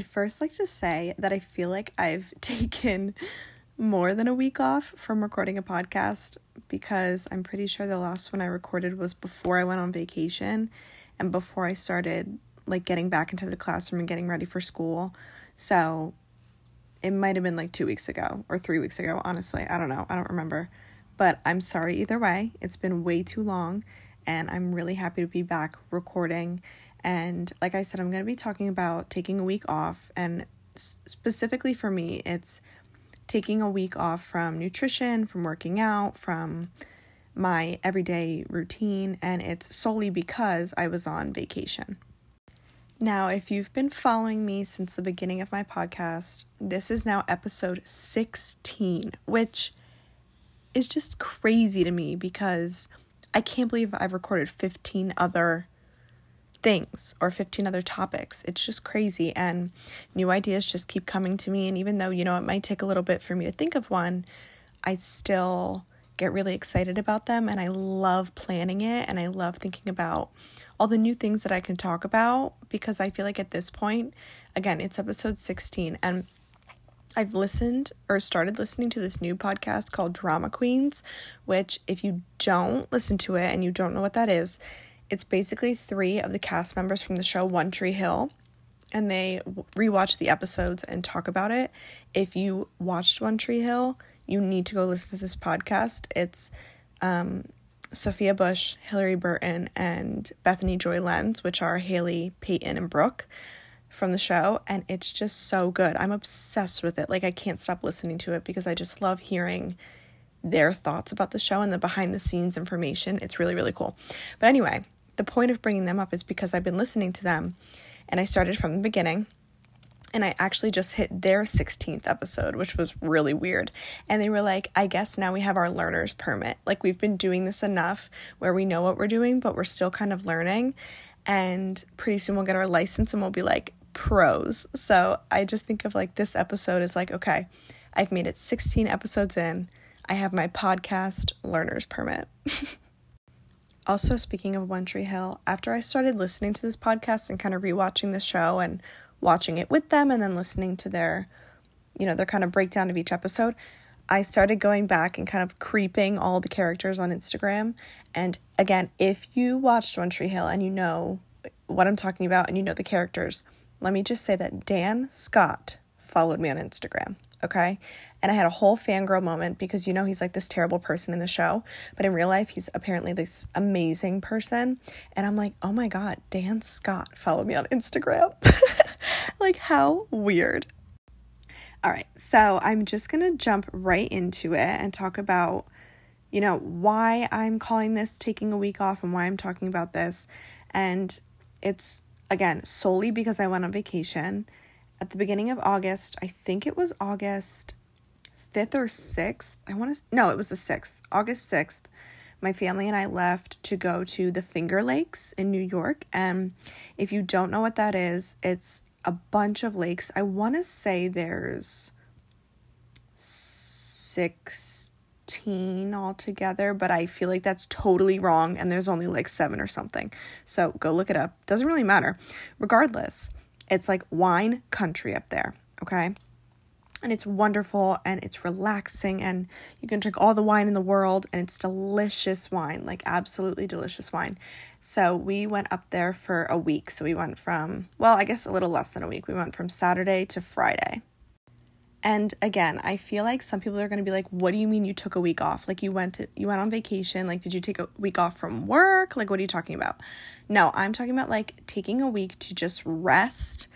I'd first like to say that I feel like I've taken more than a week off from recording a podcast because I'm pretty sure the last one I recorded was before I went on vacation and before I started like getting back into the classroom and getting ready for school. So it might have been like 2 weeks ago or 3 weeks ago, honestly. I don't know. I don't remember. But I'm sorry either way. It's been way too long and I'm really happy to be back recording and like I said, I'm going to be talking about taking a week off. And specifically for me, it's taking a week off from nutrition, from working out, from my everyday routine. And it's solely because I was on vacation. Now, if you've been following me since the beginning of my podcast, this is now episode 16, which is just crazy to me because I can't believe I've recorded 15 other things or 15 other topics. It's just crazy. And new ideas just keep coming to me. And even though, you know, it might take a little bit for me to think of one, I still get really excited about them. And I love planning it. And I love thinking about all the new things that I can talk about because I feel like at this point, again, it's episode 16. And I've listened or started listening to this new podcast called Drama Queens, which, if you don't listen to it and you don't know what that is, it's basically three of the cast members from the show One Tree Hill, and they rewatch the episodes and talk about it. If you watched One Tree Hill, you need to go listen to this podcast. It's um, Sophia Bush, Hilarie Burton, and Bethany Joy Lenz, which are Haley, Peyton, and Brooke from the show, and it's just so good. I'm obsessed with it. Like, I can't stop listening to it because I just love hearing their thoughts about the show and the behind the scenes information. It's really, really cool. But anyway, the point of bringing them up is because I've been listening to them and I started from the beginning and I actually just hit their 16th episode, which was really weird. And they were like, I guess now we have our learner's permit. Like, we've been doing this enough where we know what we're doing, but we're still kind of learning. And pretty soon we'll get our license and we'll be like pros. So I just think of like this episode is like, okay, I've made it 16 episodes in. I have my podcast learner's permit. Also, speaking of One Tree Hill, after I started listening to this podcast and kind of rewatching the show and watching it with them and then listening to their, you know, their kind of breakdown of each episode, I started going back and kind of creeping all the characters on Instagram. And again, if you watched One Tree Hill and you know what I'm talking about and you know the characters, let me just say that Dan Scott followed me on Instagram, okay? And I had a whole fangirl moment because you know he's like this terrible person in the show, but in real life he's apparently this amazing person. And I'm like, oh my God, Dan Scott followed me on Instagram. like, how weird. All right, so I'm just gonna jump right into it and talk about, you know, why I'm calling this taking a week off and why I'm talking about this. And it's again solely because I went on vacation at the beginning of August. I think it was August 5th or 6th. I want to, no, it was the 6th, August 6th. My family and I left to go to the Finger Lakes in New York. And if you don't know what that is, it's a bunch of lakes. I want to say there's 16 altogether, but I feel like that's totally wrong and there's only like seven or something. So go look it up. Doesn't really matter. Regardless, it's like wine country up there, okay? and it's wonderful and it's relaxing and you can drink all the wine in the world and it's delicious wine like absolutely delicious wine. So we went up there for a week. So we went from well i guess a little less than a week. We went from saturday to friday and again i feel like some people are going to be like what do you mean you took a week off like you went to you went on vacation like did you take a week off from work like what are you talking about no i'm talking about like taking a week to just rest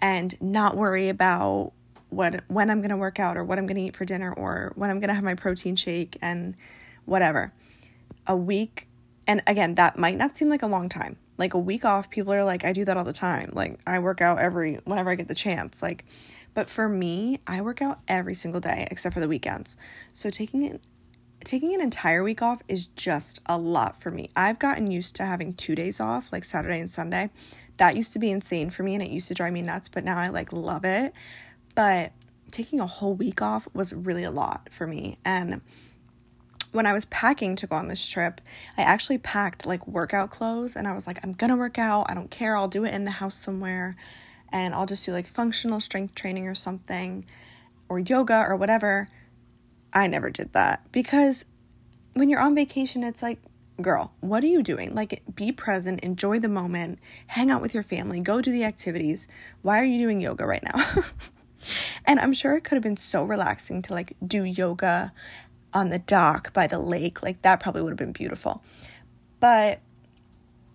and not worry about what when I'm going to work out or what I'm going to eat for dinner or when I'm going to have my protein shake and whatever. A week and again, that might not seem like a long time. Like a week off, people are like I do that all the time. Like I work out every whenever I get the chance. Like but for me, I work out every single day except for the weekends. So taking it taking an entire week off is just a lot for me. I've gotten used to having 2 days off, like Saturday and Sunday. That used to be insane for me and it used to drive me nuts, but now I like love it but taking a whole week off was really a lot for me. And when I was packing to go on this trip, I actually packed like workout clothes and I was like, I'm gonna work out. I don't care. I'll do it in the house somewhere. And I'll just do like functional strength training or something or yoga or whatever. I never did that because when you're on vacation, it's like, girl, what are you doing? Like, be present, enjoy the moment, hang out with your family, go do the activities. Why are you doing yoga right now? and I'm sure it could have been so relaxing to like do yoga on the dock by the lake. Like, that probably would have been beautiful. But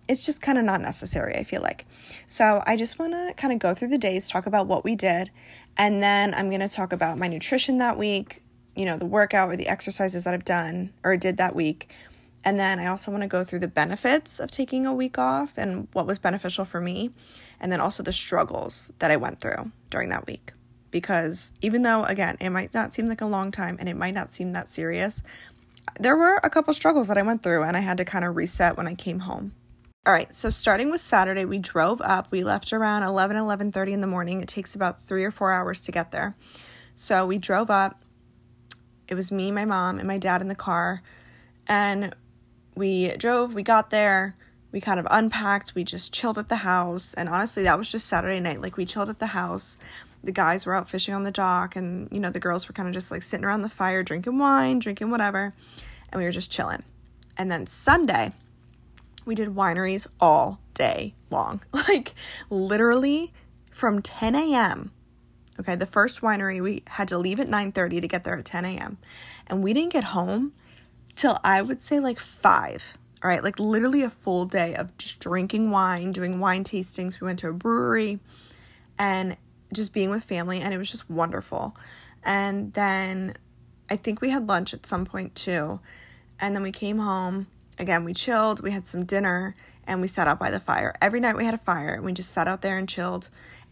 it's just kind of not necessary, I feel like. So, I just want to kind of go through the days, talk about what we did, and then I'm going to talk about my nutrition that week, you know, the workout or the exercises that I've done or did that week and then I also want to go through the benefits of taking a week off and what was beneficial for me. And then also the struggles that I went through during that week. Because even though, again, it might not seem like a long time and it might not seem that serious, there were a couple struggles that I went through and I had to kind of reset when I came home. All right, so starting with Saturday, we drove up. We left around 11, 11.30 in the morning. It takes about three or four hours to get there. So we drove up. It was me, my mom, and my dad in the car. And we drove, we got there, we kind of unpacked, we just chilled at the house. And honestly, that was just Saturday night. Like, we chilled at the house. The guys were out fishing on the dock, and you know, the girls were kind of just like sitting around the fire, drinking wine, drinking whatever. And we were just chilling. And then Sunday, we did wineries all day long. Like, literally from 10 a.m. Okay, the first winery we had to leave at 9:30 to get there at 10 a.m. And we didn't get home till I would say like five. All right, like literally a full day of just drinking wine, doing wine tastings. We went to a brewery and just being with family, and it was just wonderful. And then I think we had lunch at some point too. And then we came home. Again, we chilled, we had some dinner, and we sat out by the fire. Every night we had a fire, and we just sat out there and chilled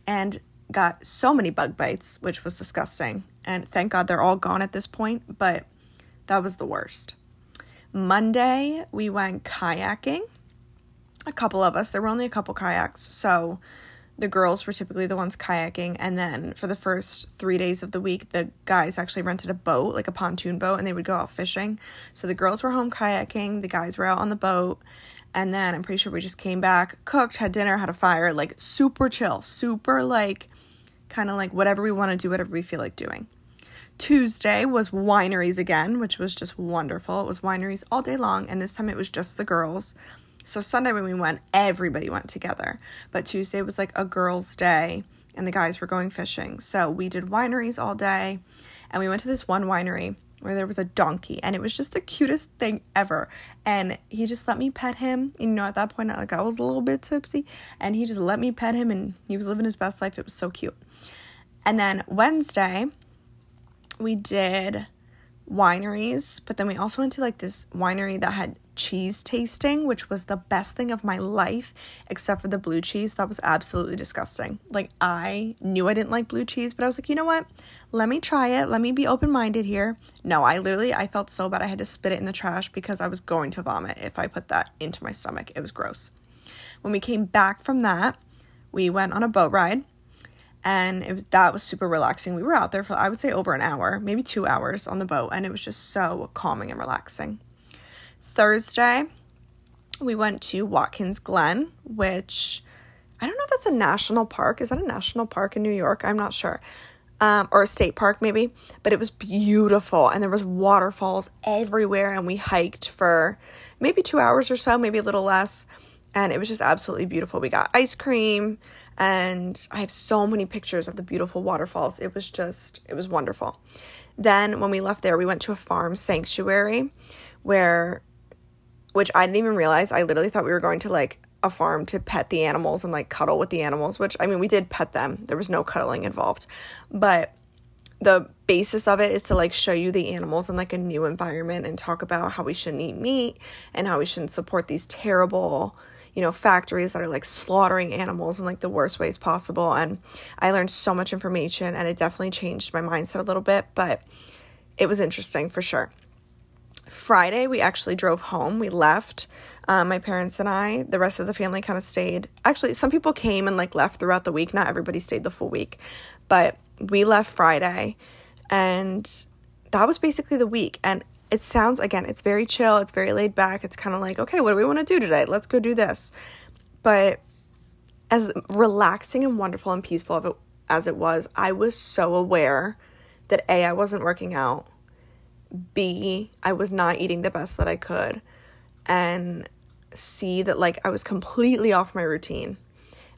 and got so many bug bites, which was disgusting. And thank God they're all gone at this point, but that was the worst. Monday, we went kayaking. A couple of us, there were only a couple kayaks. So the girls were typically the ones kayaking. And then for the first three days of the week, the guys actually rented a boat, like a pontoon boat, and they would go out fishing. So the girls were home kayaking, the guys were out on the boat. And then I'm pretty sure we just came back, cooked, had dinner, had a fire, like super chill, super like kind of like whatever we want to do, whatever we feel like doing. Tuesday was wineries again, which was just wonderful. It was wineries all day long, and this time it was just the girls. So Sunday when we went, everybody went together. But Tuesday was like a girls' day, and the guys were going fishing. So we did wineries all day, and we went to this one winery where there was a donkey, and it was just the cutest thing ever. And he just let me pet him. You know, at that point, like I was a little bit tipsy, and he just let me pet him, and he was living his best life. It was so cute. And then Wednesday, we did wineries, but then we also went to like this winery that had cheese tasting, which was the best thing of my life, except for the blue cheese. That was absolutely disgusting. Like, I knew I didn't like blue cheese, but I was like, you know what? Let me try it. Let me be open minded here. No, I literally, I felt so bad. I had to spit it in the trash because I was going to vomit if I put that into my stomach. It was gross. When we came back from that, we went on a boat ride and it was that was super relaxing. We were out there for I would say over an hour, maybe 2 hours on the boat and it was just so calming and relaxing. Thursday, we went to Watkins Glen, which I don't know if that's a national park. Is that a national park in New York? I'm not sure. Um, or a state park maybe, but it was beautiful and there was waterfalls everywhere and we hiked for maybe 2 hours or so, maybe a little less, and it was just absolutely beautiful. We got ice cream, and I have so many pictures of the beautiful waterfalls. It was just, it was wonderful. Then when we left there, we went to a farm sanctuary where, which I didn't even realize. I literally thought we were going to like a farm to pet the animals and like cuddle with the animals, which I mean, we did pet them. There was no cuddling involved. But the basis of it is to like show you the animals in like a new environment and talk about how we shouldn't eat meat and how we shouldn't support these terrible you know, factories that are like slaughtering animals in like the worst ways possible. And I learned so much information and it definitely changed my mindset a little bit, but it was interesting for sure. Friday, we actually drove home. We left. Um, my parents and I, the rest of the family kind of stayed. Actually, some people came and like left throughout the week. Not everybody stayed the full week, but we left Friday and that was basically the week. And it sounds again it's very chill it's very laid back it's kind of like okay what do we want to do today let's go do this but as relaxing and wonderful and peaceful it, as it was, I was so aware that A, I wasn't working out, B, I was not eating the best that I could, and C, that like I was completely off my routine.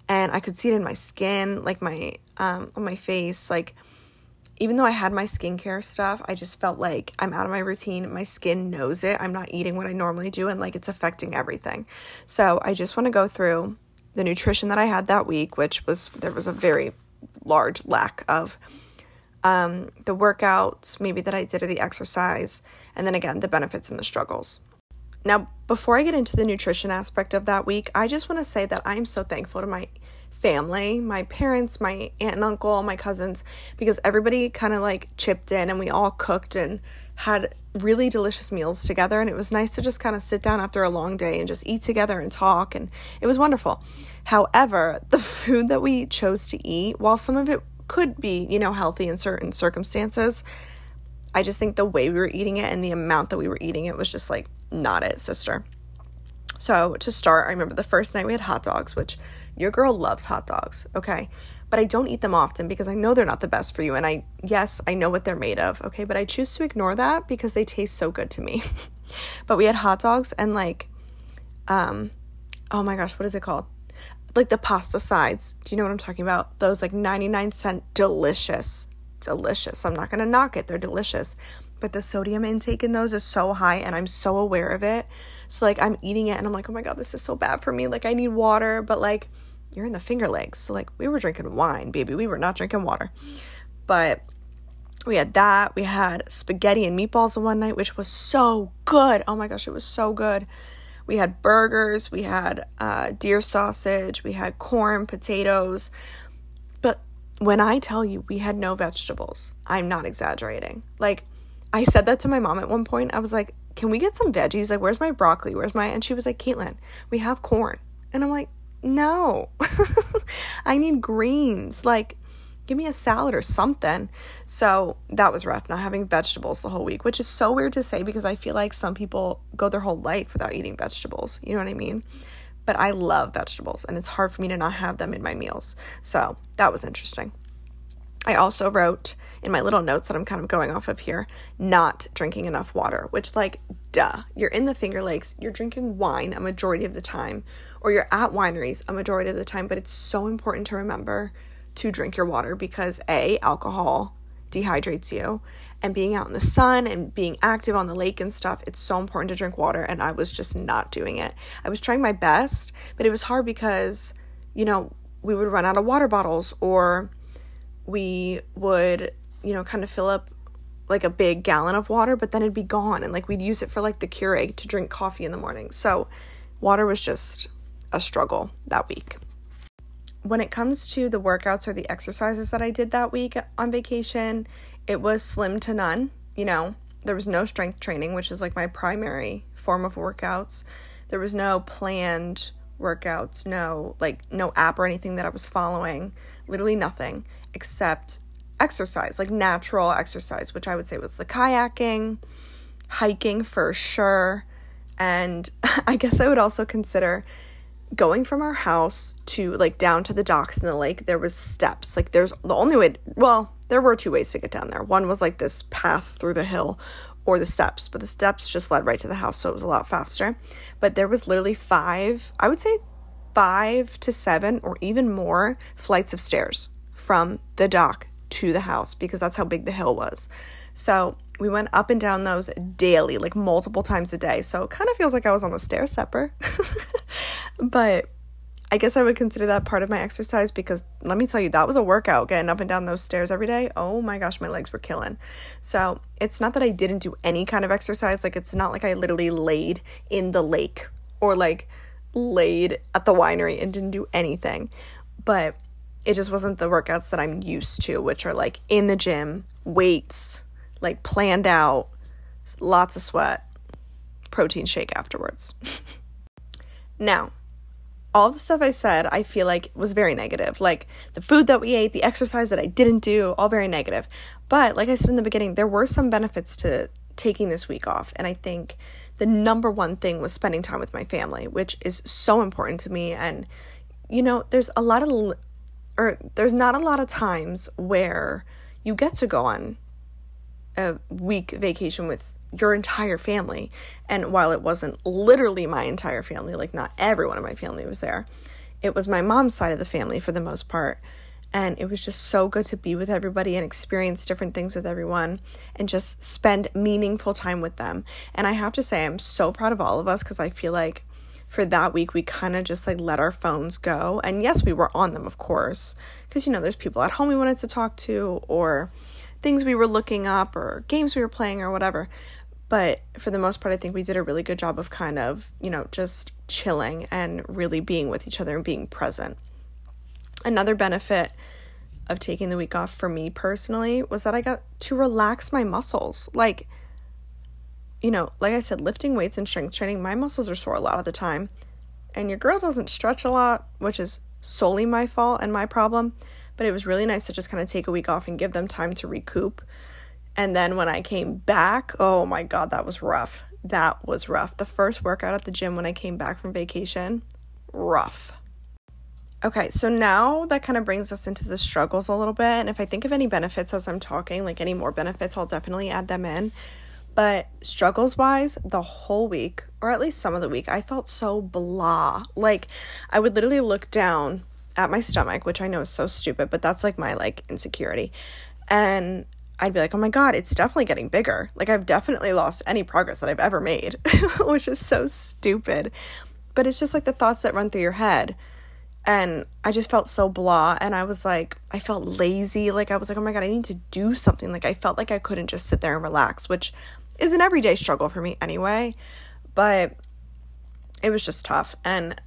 And I could see it in my skin, like my um on my face, like even though I had my skincare stuff, I just felt like I'm out of my routine. My skin knows it. I'm not eating what I normally do, and like it's affecting everything. So I just want to go through the nutrition that I had that week, which was there was a very large lack of um, the workouts, maybe that I did, or the exercise, and then again, the benefits and the struggles. Now, before I get into the nutrition aspect of that week, I just want to say that I'm so thankful to my family, my parents, my aunt and uncle, my cousins, because everybody kind of like chipped in and we all cooked and had really delicious meals together. And it was nice to just kind of sit down after a long day and just eat together and talk. And it was wonderful. However, the food that we chose to eat, while some of it could be, you know, healthy in certain circumstances, I just think the way we were eating it and the amount that we were eating it was just like not it, sister. So, to start, I remember the first night we had hot dogs, which your girl loves hot dogs, okay? But I don't eat them often because I know they're not the best for you. And I, yes, I know what they're made of, okay? But I choose to ignore that because they taste so good to me. but we had hot dogs and like, um, oh my gosh, what is it called? Like the pasta sides. Do you know what I'm talking about? Those like 99 cent delicious, delicious. I'm not gonna knock it, they're delicious. But the sodium intake in those is so high and I'm so aware of it. So like I'm eating it and I'm like, oh my god, this is so bad for me. Like I need water, but like you're in the Finger Lakes. So like we were drinking wine, baby. We were not drinking water. But we had that. We had spaghetti and meatballs one night, which was so good. Oh my gosh, it was so good. We had burgers, we had uh, deer sausage, we had corn, potatoes. But when I tell you we had no vegetables, I'm not exaggerating. Like, I said that to my mom at one point. I was like, can we get some veggies? Like, where's my broccoli? Where's my. And she was like, Caitlin, we have corn. And I'm like, no, I need greens. Like, give me a salad or something. So that was rough, not having vegetables the whole week, which is so weird to say because I feel like some people go their whole life without eating vegetables. You know what I mean? But I love vegetables and it's hard for me to not have them in my meals. So that was interesting. I also wrote in my little notes that I'm kind of going off of here not drinking enough water, which, like, duh, you're in the Finger Lakes, you're drinking wine a majority of the time, or you're at wineries a majority of the time, but it's so important to remember to drink your water because A, alcohol dehydrates you, and being out in the sun and being active on the lake and stuff, it's so important to drink water, and I was just not doing it. I was trying my best, but it was hard because, you know, we would run out of water bottles or we would, you know, kind of fill up like a big gallon of water, but then it'd be gone. And like we'd use it for like the Keurig to drink coffee in the morning. So water was just a struggle that week. When it comes to the workouts or the exercises that I did that week on vacation, it was slim to none. You know, there was no strength training, which is like my primary form of workouts. There was no planned workouts, no like no app or anything that I was following, literally nothing except exercise, like natural exercise, which I would say was the kayaking, hiking for sure. And I guess I would also consider going from our house to like down to the docks in the lake. There was steps. Like there's the only way, well, there were two ways to get down there. One was like this path through the hill or the steps, but the steps just led right to the house, so it was a lot faster. But there was literally five, I would say five to seven or even more flights of stairs from the dock to the house because that's how big the hill was. So we went up and down those daily, like multiple times a day. So it kind of feels like I was on the stair stepper. but I guess I would consider that part of my exercise because let me tell you, that was a workout getting up and down those stairs every day. Oh my gosh, my legs were killing. So it's not that I didn't do any kind of exercise. Like it's not like I literally laid in the lake or like laid at the winery and didn't do anything. But it just wasn't the workouts that I'm used to, which are like in the gym, weights, like planned out, lots of sweat, protein shake afterwards. now, all the stuff I said, I feel like was very negative. Like the food that we ate, the exercise that I didn't do, all very negative. But like I said in the beginning, there were some benefits to taking this week off. And I think the number one thing was spending time with my family, which is so important to me. And you know, there's a lot of, or there's not a lot of times where you get to go on a week vacation with your entire family. And while it wasn't literally my entire family, like not everyone in my family was there, it was my mom's side of the family for the most part. And it was just so good to be with everybody and experience different things with everyone and just spend meaningful time with them. And I have to say, I'm so proud of all of us because I feel like for that week, we kind of just like let our phones go. And yes, we were on them, of course, because you know, there's people at home we wanted to talk to or things we were looking up or games we were playing or whatever. But for the most part, I think we did a really good job of kind of, you know, just chilling and really being with each other and being present. Another benefit of taking the week off for me personally was that I got to relax my muscles. Like, you know, like I said, lifting weights and strength training, my muscles are sore a lot of the time. And your girl doesn't stretch a lot, which is solely my fault and my problem. But it was really nice to just kind of take a week off and give them time to recoup. And then when I came back, oh my God, that was rough. That was rough. The first workout at the gym when I came back from vacation, rough. Okay, so now that kind of brings us into the struggles a little bit. And if I think of any benefits as I'm talking, like any more benefits, I'll definitely add them in. But struggles wise, the whole week, or at least some of the week, I felt so blah. Like I would literally look down at my stomach, which I know is so stupid, but that's like my like insecurity. And I'd be like, oh my God, it's definitely getting bigger. Like I've definitely lost any progress that I've ever made, which is so stupid. But it's just like the thoughts that run through your head. And I just felt so blah. And I was like, I felt lazy. Like I was like, oh my God, I need to do something. Like I felt like I couldn't just sit there and relax, which is an everyday struggle for me anyway, but it was just tough. And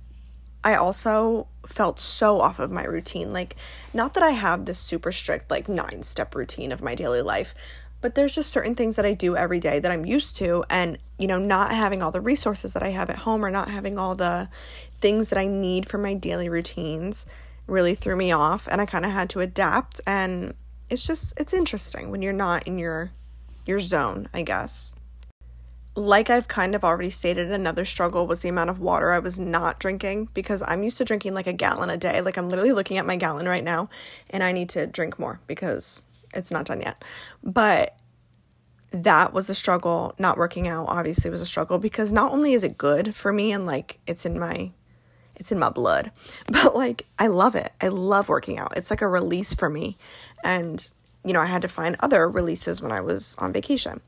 I also felt so off of my routine. Like, not that I have this super strict, like, nine step routine of my daily life, but there's just certain things that I do every day that I'm used to. And, you know, not having all the resources that I have at home or not having all the things that I need for my daily routines really threw me off. And I kind of had to adapt. And it's just, it's interesting when you're not in your your zone, I guess. Like I've kind of already stated, another struggle was the amount of water I was not drinking because I'm used to drinking like a gallon a day. Like I'm literally looking at my gallon right now and I need to drink more because it's not done yet. But that was a struggle. Not working out obviously was a struggle because not only is it good for me and like it's in my it's in my blood, but like I love it. I love working out. It's like a release for me. And you know, I had to find other releases when I was on vacation.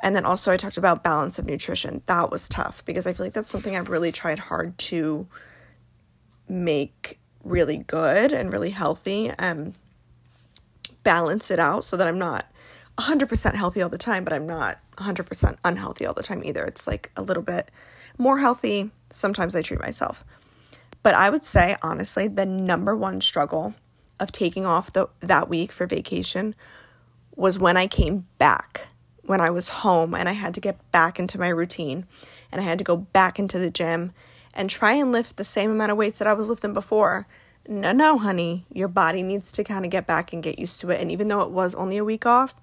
And then also, I talked about balance of nutrition. That was tough because I feel like that's something I've really tried hard to make really good and really healthy and balance it out so that I'm not 100% healthy all the time, but I'm not 100% unhealthy all the time either. It's like a little bit more healthy. Sometimes I treat myself. But I would say, honestly, the number one struggle of taking off the, that week for vacation was when I came back, when I was home and I had to get back into my routine and I had to go back into the gym and try and lift the same amount of weights that I was lifting before. No, no, honey, your body needs to kind of get back and get used to it. And even though it was only a week off,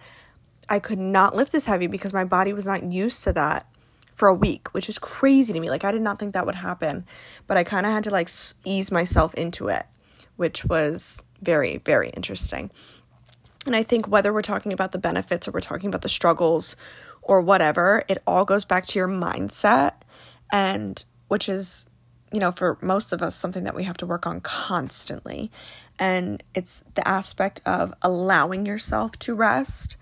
I could not lift as heavy because my body was not used to that for a week, which is crazy to me. Like, I did not think that would happen, but I kind of had to like ease myself into it, which was very, very interesting. And I think whether we're talking about the benefits or we're talking about the struggles or whatever, it all goes back to your mindset, and which is, you know, for most of us, something that we have to work on constantly. And it's the aspect of allowing yourself to rest.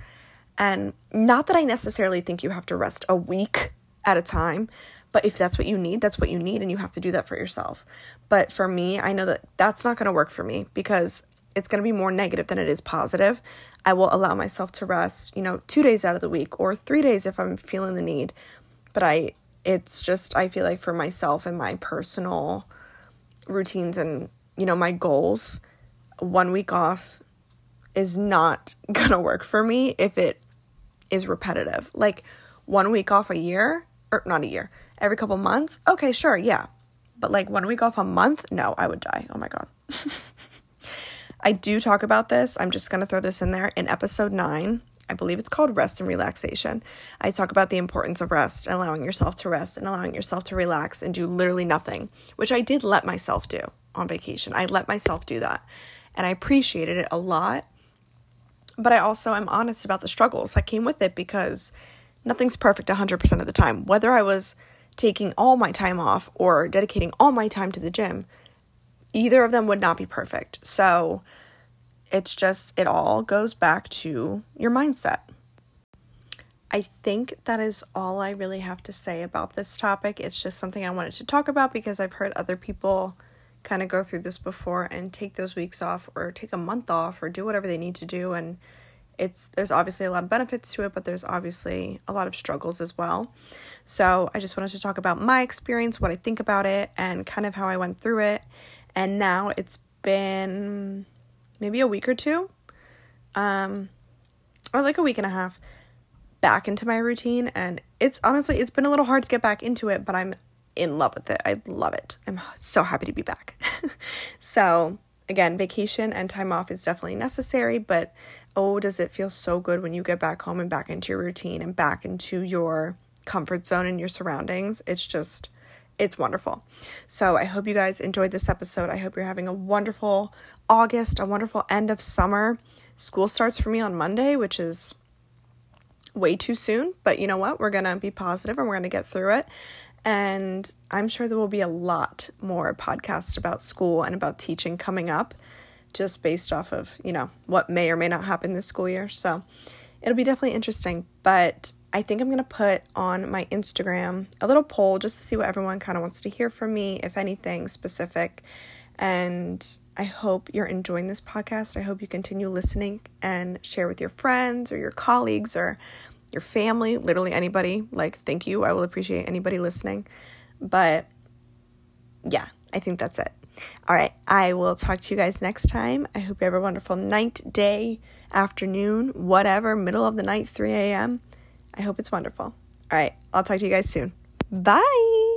And not that I necessarily think you have to rest a week at a time, but if that's what you need, that's what you need, and you have to do that for yourself. But for me, I know that that's not going to work for me because it's going to be more negative than it is positive. I will allow myself to rest, you know, two days out of the week or three days if I'm feeling the need. But I, it's just, I feel like for myself and my personal routines and, you know, my goals, one week off is not going to work for me if it is repetitive. Like one week off a year, or not a year, every couple months, okay, sure, yeah. But like one week off a month, no, I would die. Oh my God. I do talk about this. I'm just going to throw this in there. In episode nine, I believe it's called rest and relaxation. I talk about the importance of rest and allowing yourself to rest and allowing yourself to relax and do literally nothing, which I did let myself do on vacation. I let myself do that and I appreciated it a lot. But I also am honest about the struggles that came with it because nothing's perfect 100% of the time. Whether I was taking all my time off or dedicating all my time to the gym, either of them would not be perfect. So it's just, it all goes back to your mindset. I think that is all I really have to say about this topic. It's just something I wanted to talk about because I've heard other people kind of go through this before and take those weeks off or take a month off or do whatever they need to do and it's there's obviously a lot of benefits to it but there's obviously a lot of struggles as well so i just wanted to talk about my experience what i think about it and kind of how i went through it and now it's been maybe a week or two um or like a week and a half back into my routine and it's honestly it's been a little hard to get back into it but i'm in love with it. I love it. I'm so happy to be back. so, again, vacation and time off is definitely necessary, but oh, does it feel so good when you get back home and back into your routine and back into your comfort zone and your surroundings? It's just, it's wonderful. So, I hope you guys enjoyed this episode. I hope you're having a wonderful August, a wonderful end of summer. School starts for me on Monday, which is way too soon, but you know what? We're going to be positive and we're going to get through it. And I'm sure there will be a lot more podcasts about school and about teaching coming up, just based off of, you know, what may or may not happen this school year. So it'll be definitely interesting. But I think I'm going to put on my Instagram a little poll just to see what everyone kind of wants to hear from me, if anything specific. And I hope you're enjoying this podcast. I hope you continue listening and share with your friends or your colleagues or your family, literally anybody. Like, thank you. I will appreciate anybody listening. But yeah, I think that's it. All right, I will talk to you guys next time. I hope you have a wonderful night, day, afternoon, whatever, middle of the night, 3 a.m. I hope it's wonderful. All right, I'll talk to you guys soon. Bye.